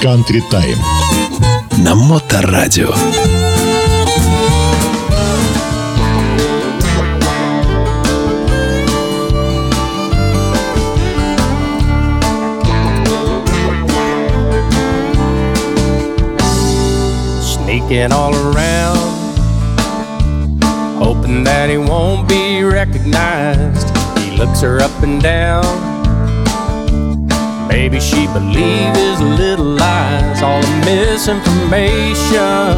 Country Time. На Моторадио. Sneaking all around, hoping that he won't be recognized. He looks her up and down Maybe she believed his little lies, all the misinformation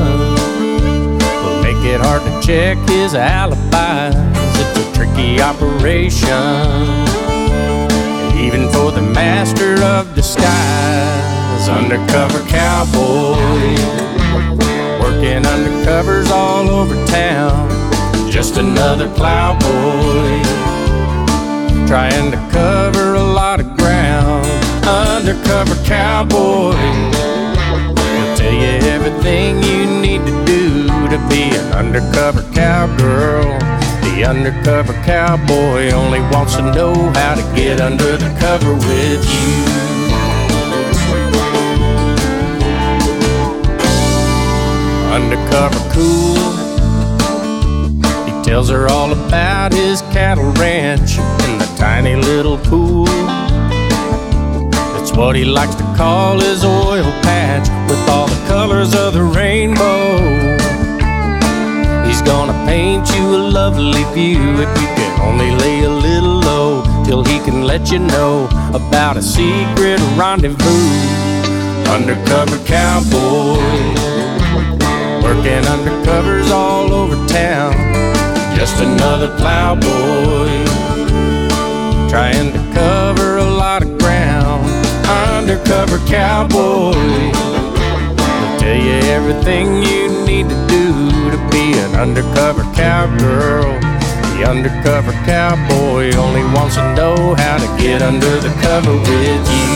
will make it hard to check his alibis. It's a tricky operation, even for the master of disguise, undercover cowboy, working undercovers all over town. Just another plowboy, trying to cover a lot of ground undercover cowboy. He'll tell you everything you need to do to be an undercover cowgirl. The undercover cowboy only wants to know how to get under the cover with you. Undercover cool. He tells her all about his cattle ranch and the tiny little pool it's what he likes to call his oil patch with all the colors of the rainbow. He's gonna paint you a lovely view if you can only lay a little low till he can let you know about a secret rendezvous. Undercover cowboy, working undercovers all over town. Just another plowboy, trying to cover a lot of ground undercover cowboy. He'll tell you everything you need to do to be an undercover cowgirl. The undercover cowboy only wants to know how to get under the cover with you.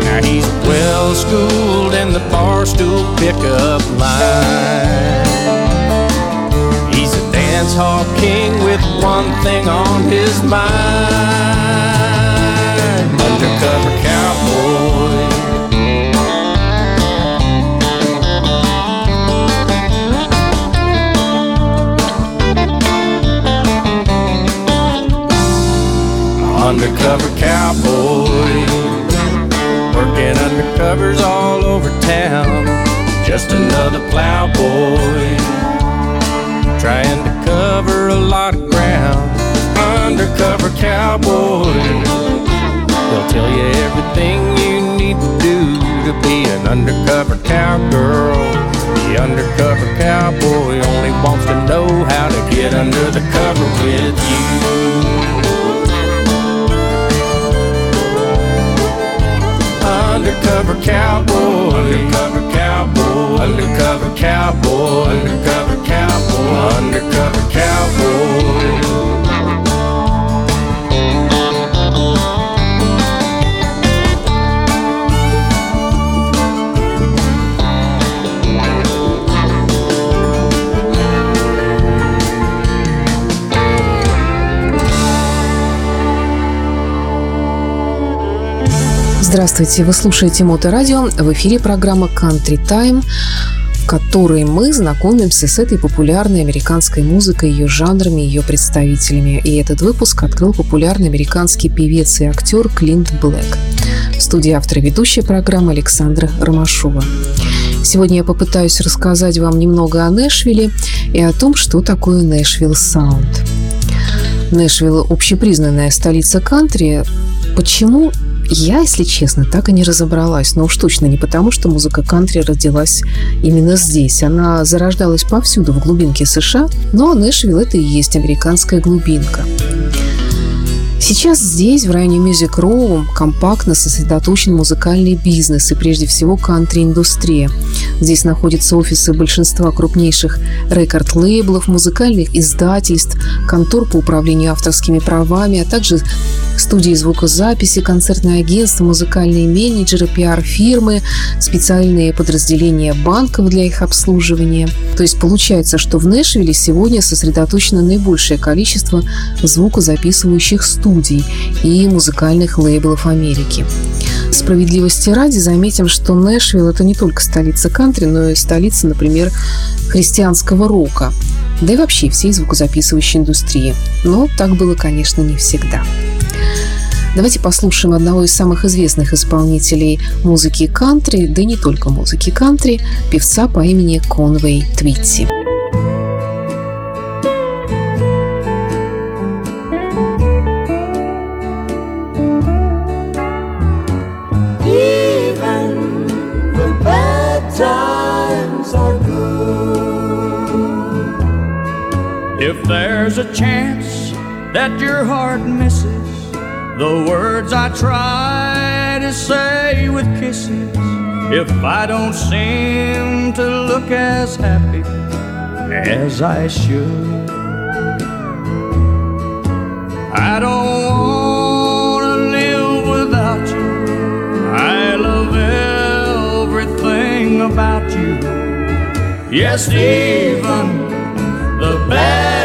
Now he's well schooled in the barstool pickup line. He's a dance hall king with one thing on his mind undercover cowboy. Undercover cowboy, working undercovers all over town. Just another plowboy, trying to cover a lot of ground. Undercover cowboy They'll tell you everything you need to do to be an undercover cowgirl. The undercover cowboy only wants to know how to get under the cover with you. Undercover cowboy, undercover cowboy, undercover cowboy, undercover cowboy, undercover cowboy. Здравствуйте, вы слушаете Моторадио. В эфире программа Country Time, в которой мы знакомимся с этой популярной американской музыкой, ее жанрами, ее представителями. И этот выпуск открыл популярный американский певец и актер Клинт Блэк. В студии автор и программы Александра Ромашова. Сегодня я попытаюсь рассказать вам немного о Нэшвилле и о том, что такое Нэшвилл Саунд. Нэшвилл – общепризнанная столица кантри. Почему я, если честно, так и не разобралась, но уж точно не потому, что музыка кантри родилась именно здесь. Она зарождалась повсюду в глубинке США, но Нэшвилл – это и есть американская глубинка. Сейчас здесь, в районе Music Row, компактно сосредоточен музыкальный бизнес и прежде всего кантри-индустрия. Здесь находятся офисы большинства крупнейших рекорд-лейблов, музыкальных издательств, контор по управлению авторскими правами, а также студии звукозаписи, концертные агентства, музыкальные менеджеры, пиар-фирмы, специальные подразделения банков для их обслуживания. То есть получается, что в Нэшвилле сегодня сосредоточено наибольшее количество звукозаписывающих студий и музыкальных лейблов Америки. Справедливости ради заметим, что Нэшвилл – это не только столица кантри, но и столица, например, христианского рока, да и вообще всей звукозаписывающей индустрии. Но так было, конечно, не всегда. Давайте послушаем одного из самых известных исполнителей музыки кантри, да и не только музыки кантри, певца по имени Конвей Твитти. That your heart misses the words I try to say with kisses, if I don't seem to look as happy as I should, I don't want to live without you. I love everything about you. Yes, even the bad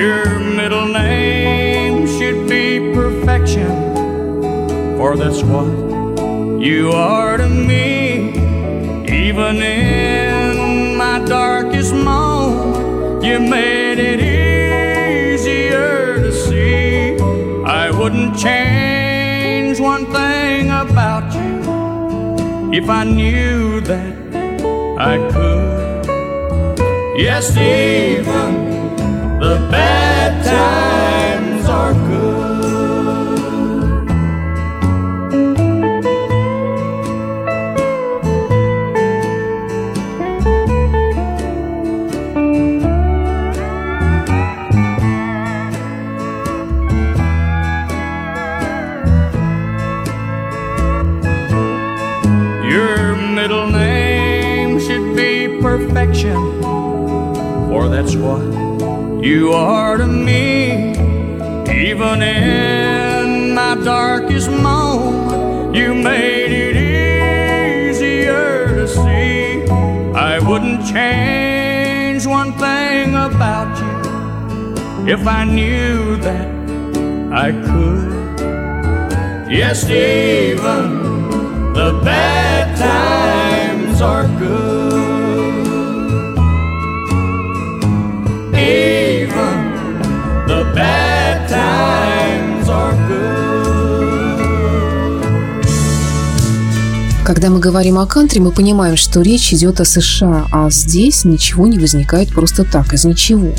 Your middle name should be perfection, for that's what you are to me. Even in my darkest moment, you made it easier to see. I wouldn't change one thing about you if I knew that I could. Yes, even the bad times you are to me. Even in my darkest moment, you made it easier to see. I wouldn't change one thing about you if I knew that I could. Yes, even the bad times are good. Когда мы говорим о кантри, мы понимаем, что речь идет о США, а здесь ничего не возникает просто так, из ничего.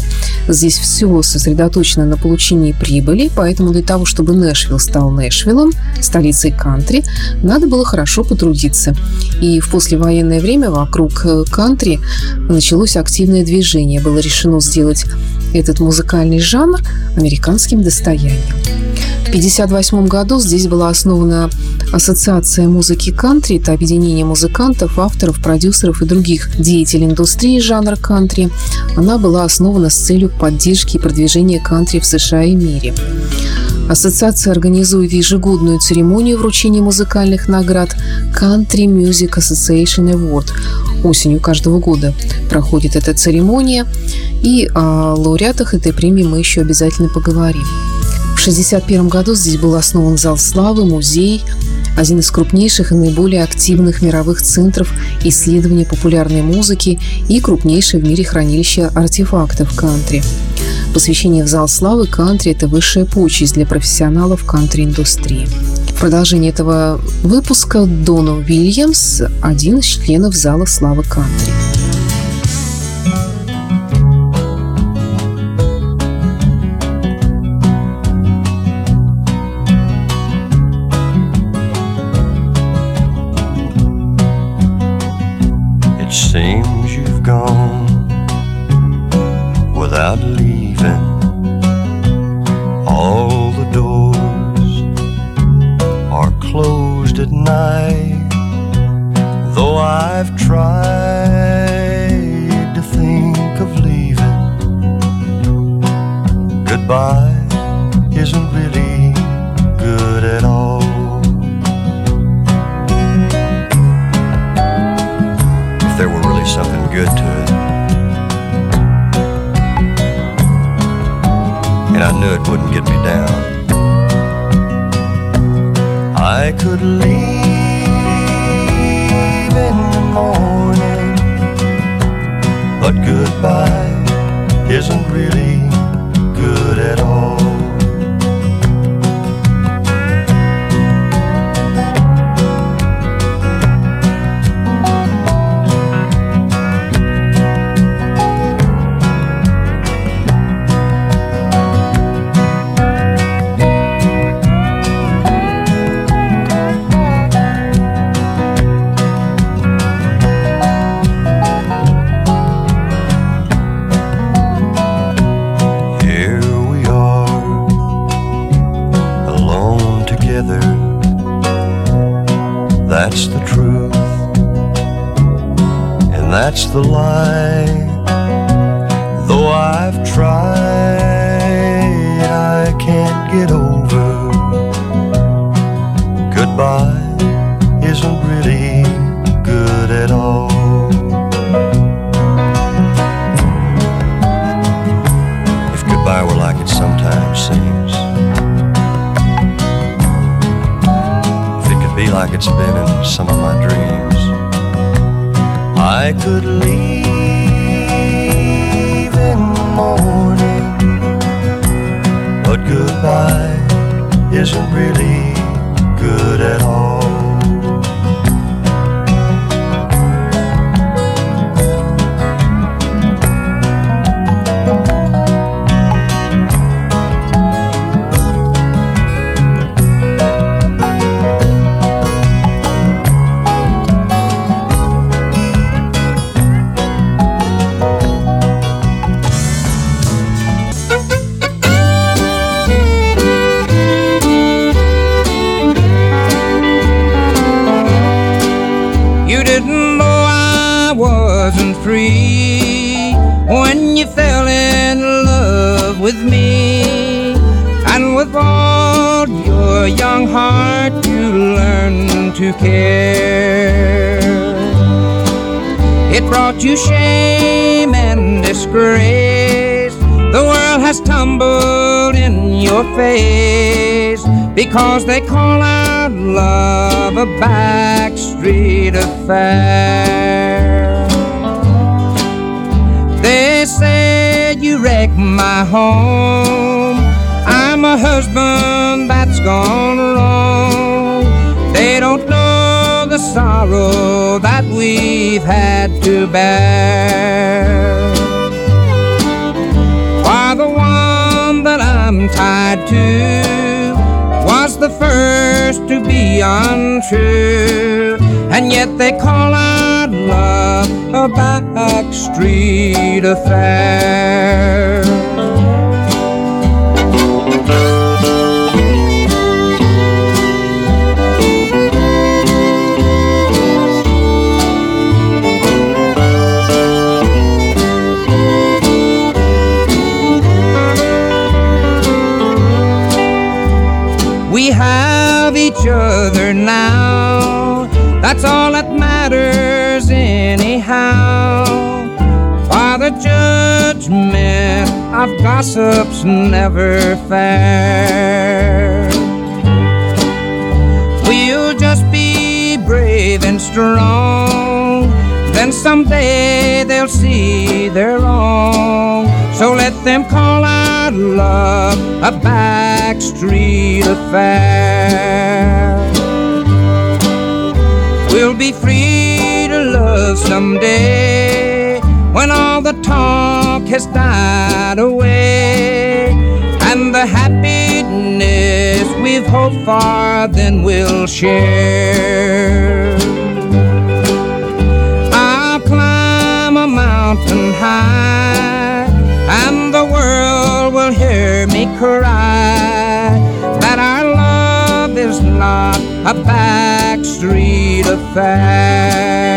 Здесь все сосредоточено на получении прибыли, поэтому для того, чтобы Нэшвилл стал Нэшвиллом, столицей кантри, надо было хорошо потрудиться. И в послевоенное время вокруг э, кантри началось активное движение. Было решено сделать этот музыкальный жанр американским достоянием. В 1958 году здесь была основана Ассоциация музыки кантри – это объединение музыкантов, авторов, продюсеров и других деятелей индустрии жанра кантри. Она была основана с целью поддержки и продвижения кантри в США и мире. Ассоциация организует ежегодную церемонию вручения музыкальных наград Country Music Association Award. Осенью каждого года проходит эта церемония, и о лауреатах этой премии мы еще обязательно поговорим. В 1961 году здесь был основан зал славы, музей, один из крупнейших и наиболее активных мировых центров исследования популярной музыки и крупнейшее в мире хранилище артефактов кантри. Посвящение в зал славы кантри – это высшая почесть для профессионалов кантри-индустрии. В продолжении этого выпуска Дону Уильямс – один из членов зала славы кантри. Gone without leaving. All the doors are closed at night. Though I've tried to think of leaving, goodbye isn't really knew it wouldn't get me down. I could leave in the morning, but goodbye isn't really isn't really has tumbled in your face because they call out love a backstreet affair. They say you wrecked my home. I'm a husband that's gone wrong. They don't know the sorrow that we've had to bear. Tied to was the first to be untrue, and yet they call our love a backstreet affair. Each other now. That's all that matters, anyhow. For the judgment of gossip's never fair. We'll just be brave and strong. Then someday they'll see they're wrong. So let them call our love a backstreet affair. We'll be free to love someday when all the talk has died away and the happiness we've hoped for then we'll share. I'll climb a mountain high, will hear me cry that our love is not a backstreet affair.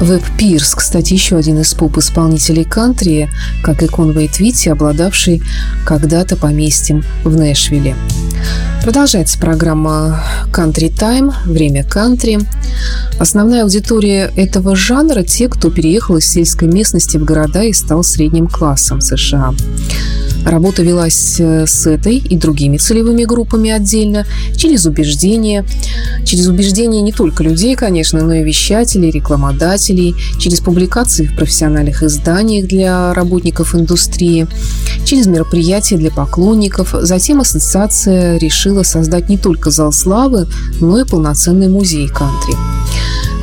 Веб Пирс, кстати, еще один из поп-исполнителей кантри, как и Конвей Твитти, обладавший когда-то поместьем в Нэшвилле. Продолжается программа Country Time, время кантри. Основная аудитория этого жанра – те, кто переехал из сельской местности в города и стал средним классом США. Работа велась э, с этой и другими целевыми группами отдельно, через убеждения. Через убеждения не только людей, конечно, но и вещателей, рекламодателей, через публикации в профессиональных изданиях для работников индустрии, через мероприятия для поклонников. Затем ассоциация решила создать не только зал славы, но и полноценный музей кантри.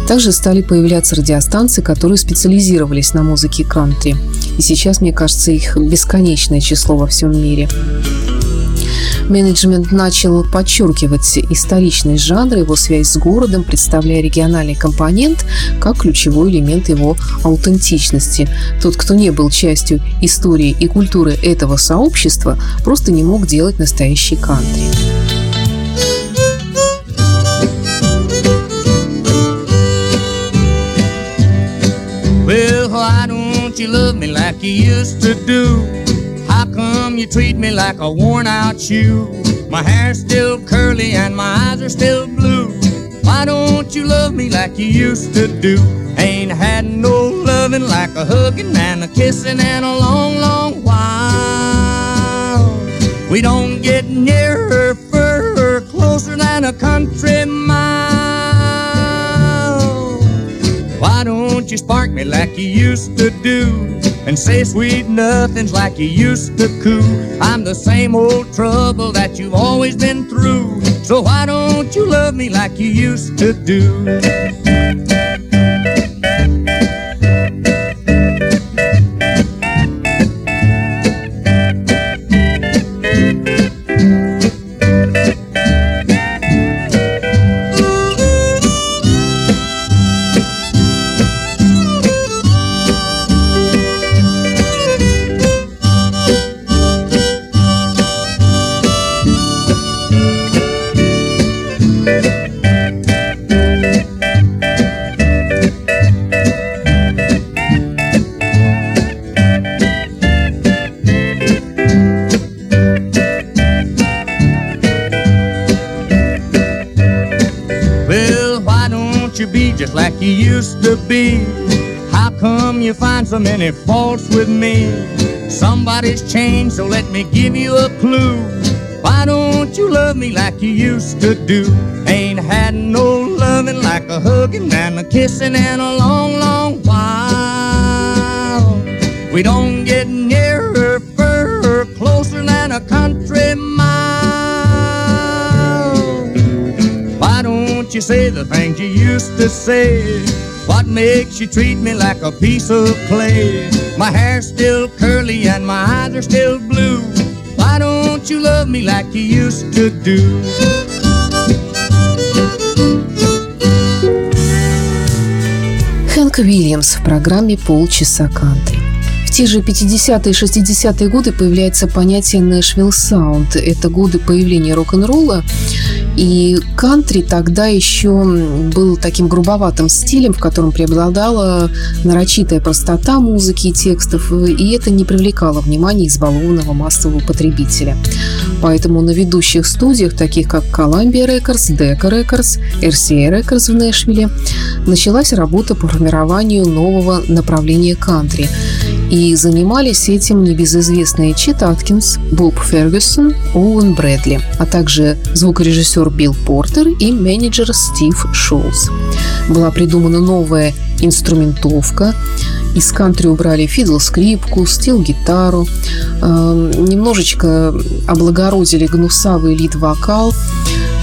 Также стали появляться радиостанции, которые специализировались на музыке кантри. И сейчас, мне кажется, их бесконечное число во всем мире. Менеджмент начал подчеркивать историчный жанр, его связь с городом, представляя региональный компонент как ключевой элемент его аутентичности. Тот, кто не был частью истории и культуры этого сообщества, просто не мог делать настоящий кантри. Well, why don't you love me like you used to do? Come you treat me like a worn out shoe? My hair's still curly and my eyes are still blue. Why don't you love me like you used to do? Ain't had no loving like a hugging and a kissing in a long, long while. We don't get nearer, further, closer than a country you spark me like you used to do? And say sweet nothings like you used to coo. I'm the same old trouble that you've always been through. So why don't you love me like you used to do? So many faults with me. Somebody's changed, so let me give you a clue. Why don't you love me like you used to do? Ain't had no loving like a hugging and a kissing in a long, long while. We don't get nearer, further, closer than a country mile. Why don't you say the things you used to say? What makes you treat me like a piece of clay? My hair's still curly and my eyes are still blue. Why don't you love me like you used to do? Хэнк Уильямс в программе «Полчаса кантри». В те же 50-е и 60-е годы появляется понятие Нэшвилл Саунд. Это годы появления рок-н-ролла и кантри тогда еще был таким грубоватым стилем, в котором преобладала нарочитая простота музыки и текстов, и это не привлекало внимания избалованного массового потребителя. Поэтому на ведущих студиях, таких как Columbia Records, Decca Records, RCA Records в Нэшвилле, началась работа по формированию нового направления кантри – и занимались этим небезызвестные Чет Аткинс, Боб Фергюсон, Оуэн Брэдли, а также звукорежиссер Билл Портер и менеджер Стив Шоулс. Была придумана новая инструментовка, из кантри убрали фидл-скрипку, стил-гитару, э, немножечко облагородили гнусавый лид-вокал,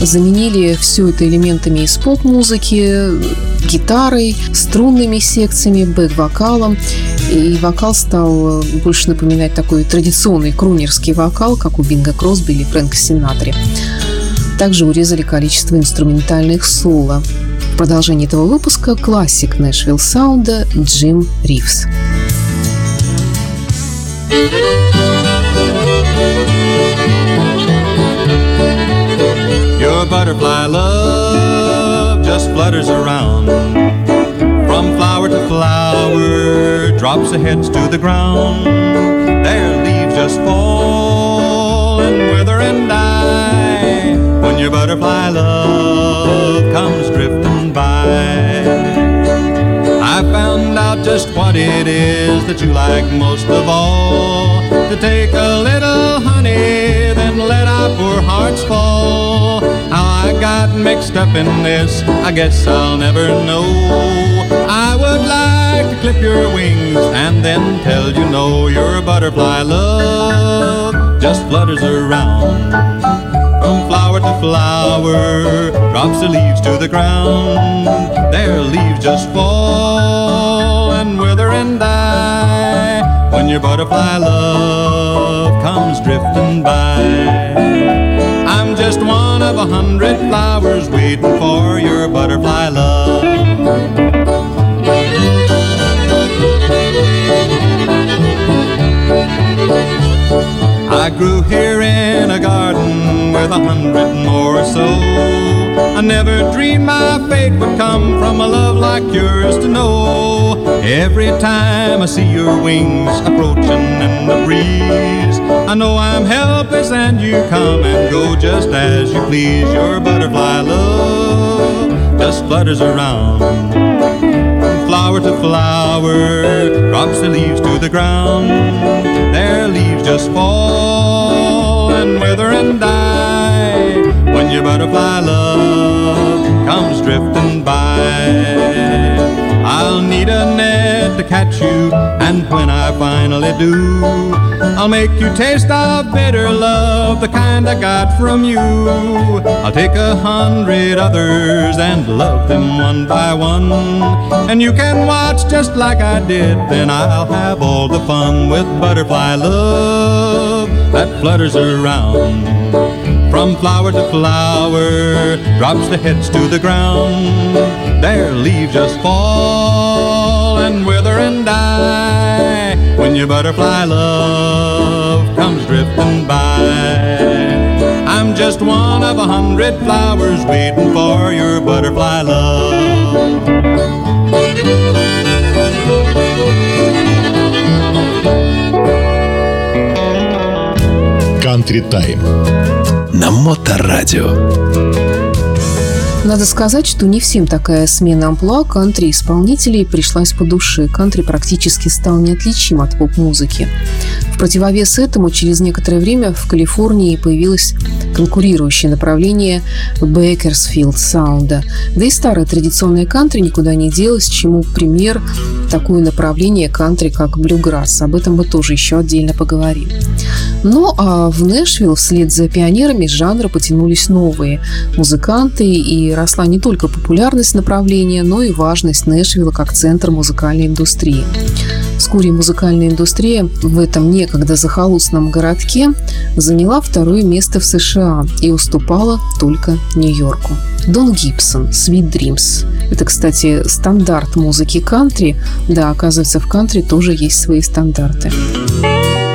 заменили все это элементами из поп-музыки, гитарой, струнными секциями, бэк-вокалом. И вокал стал больше напоминать такой традиционный крунерский вокал, как у Бинга Кросби или Фрэнка Синатри. Также урезали количество инструментальных соло. В продолжении этого выпуска классик Нэшвилл саунда Джим Ривз. Butterfly love flutters around from flower to flower, drops her heads to the ground. Their leaves just fall and wither and die. When your butterfly love comes drifting by. I found out just what it is that you like most of all. To take a little honey, then let our poor hearts fall. How got mixed up in this, I guess I'll never know. I would like to clip your wings and then tell you no, your butterfly love just flutters around. From flower to flower, drops the leaves to the ground. Their leaves just fall and wither and die when your butterfly love comes drifting by. Just one of a hundred flowers waiting for your butterfly love. I grew here in a garden with a hundred more or so. I never dreamed my fate would come from a love like yours to know. Every time I see your wings approaching in the breeze, I know I'm helpless and you come and go just as you please. Your butterfly love just flutters around From flower to flower, drops the leaves to the ground. Their leaves just fall and wither and die when your butterfly love comes drifting by. I'll need a net to catch you, and when I finally do, I'll make you taste of bitter love, the kind I got from you. I'll take a hundred others and love them one by one, and you can watch just like I did, then I'll have all the fun with butterfly love that flutters around. From flower to flower, drops the heads to the ground. Their leaves just fall and wither and die when your butterfly love comes drifting by. I'm just one of a hundred flowers waiting for your butterfly love. Country Time. На Моторадио. Надо сказать, что не всем такая смена амплуа кантри-исполнителей пришлась по душе. Кантри практически стал неотличим от поп-музыки. В противовес этому через некоторое время в Калифорнии появилось конкурирующее направление Бейкерсфилд саунда. Да и старое традиционное кантри никуда не делось, чему пример такое направление кантри, как блюграсс. Об этом мы тоже еще отдельно поговорим. Ну а в Нэшвилл вслед за пионерами жанра потянулись новые музыканты и росла не только популярность направления, но и важность Нэшвилла как центр музыкальной индустрии. Вскоре музыкальная индустрия в этом некогда захолустном городке заняла второе место в США и уступала только Нью-Йорку. Дон Гибсон, Sweet Dreams. Это, кстати, стандарт музыки кантри. Да, оказывается, в кантри тоже есть свои стандарты. Sweet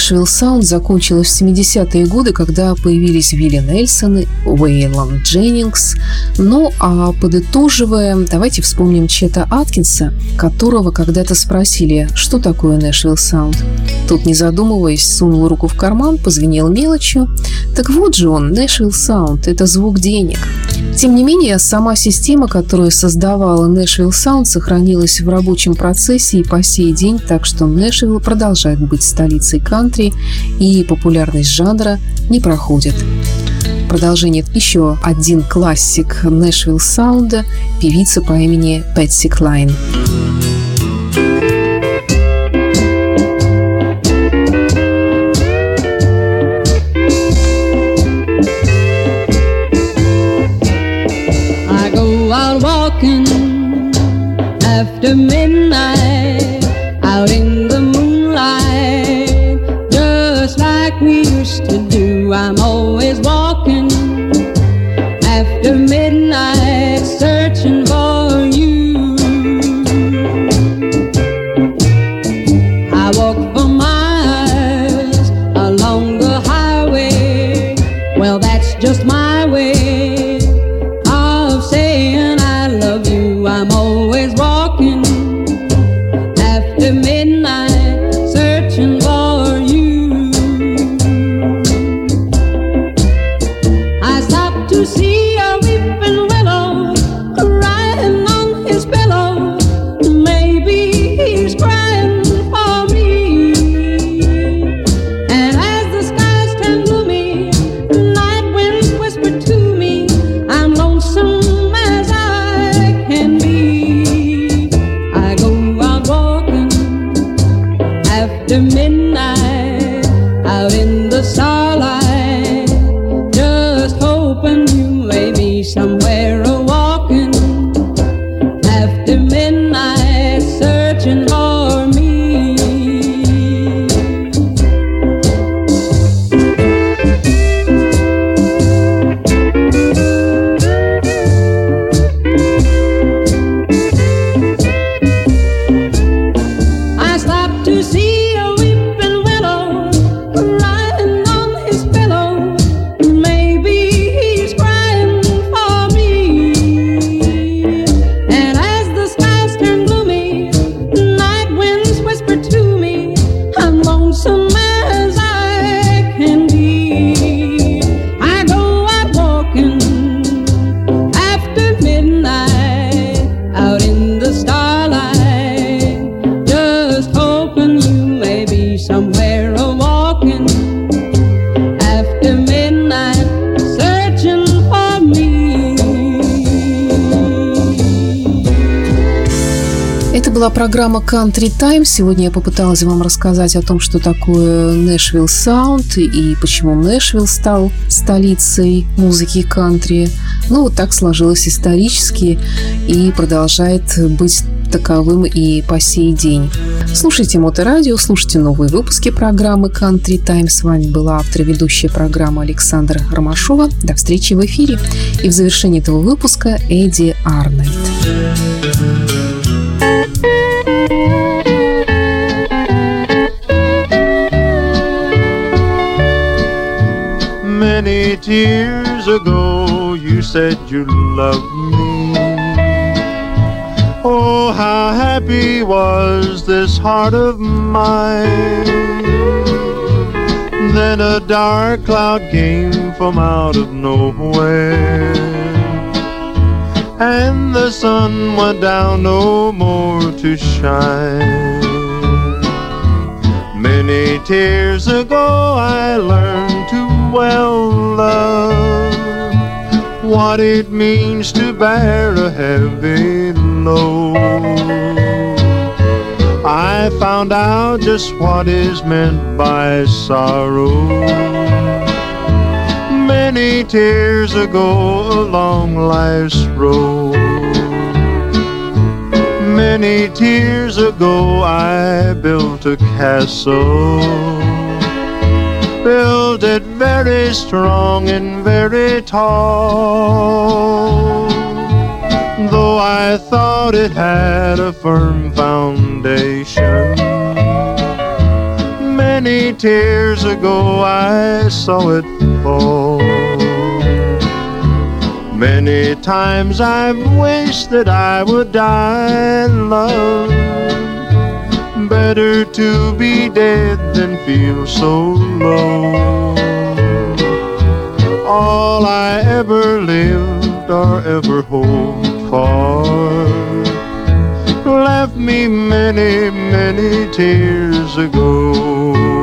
Нэшвилл Саунд закончилась в 70-е годы, когда появились Вилли Нельсон, Уэйлон Дженнингс. Ну а подытоживая, давайте вспомним Чета Аткинса, которого когда-то спросили, что такое Нэшвилл Саунд. Тут, не задумываясь, сунул руку в карман, позвенел мелочью. Так вот же он, Нэшвилл Саунд, это звук денег. Тем не менее, сама система, которую создавала Нэшвилл Саунд, сохранилась в рабочем процессе и по сей день, так что Нэшвилл продолжает быть столицей кантри, и популярность жанра не проходит. Продолжение еще один классик Нэшвилл Саунда, певица по имени Пэтси Клайн. After midnight программа Country Time. Сегодня я попыталась вам рассказать о том, что такое Нэшвилл Саунд и почему Нэшвилл стал столицей музыки кантри. Ну, вот так сложилось исторически и продолжает быть таковым и по сей день. Слушайте Моторадио, слушайте новые выпуски программы Country Time. С вами была автор ведущая программы Александра Ромашова. До встречи в эфире. И в завершении этого выпуска Эдди Арнольд. Many tears ago, you said you loved me. Oh, how happy was this heart of mine. Then a dark cloud came from out of nowhere. And the sun went down no more to shine. Many tears ago I learned to well love what it means to bear a heavy load. I found out just what is meant by sorrow Many tears ago along life's road. Many tears ago I built a castle. Built it very strong and very tall. Though I thought it had a firm foundation. Many tears ago I saw it fall. Many times I've wished that I would die in love. Better to be dead than feel so low. All I ever lived or ever hoped for left me many, many tears ago.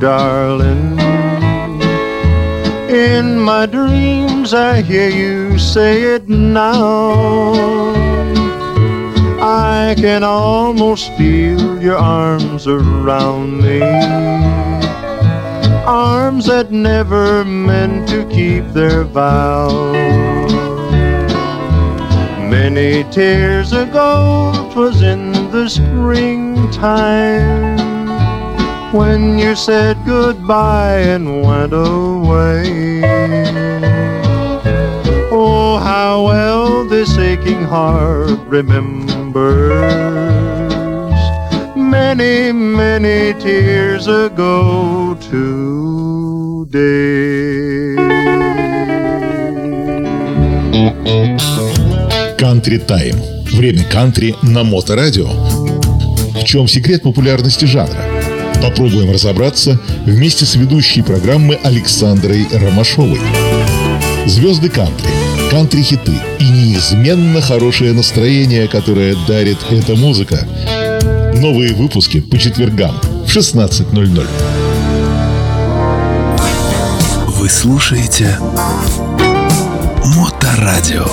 Darling. In my dreams I hear you say it now. I can almost feel your arms around me. Arms that never meant to keep their vow. Many tears ago, 'twas in the springtime when you said goodbye and went away. Oh, how well this aching heart remembers many, many tears ago today. Country Time. Время кантри на Моторадио. В чем секрет популярности жанра? Попробуем разобраться вместе с ведущей программы Александрой Ромашовой. Звезды кантри, кантри-хиты и неизменно хорошее настроение, которое дарит эта музыка. Новые выпуски по четвергам в 16.00. Вы слушаете Моторадио.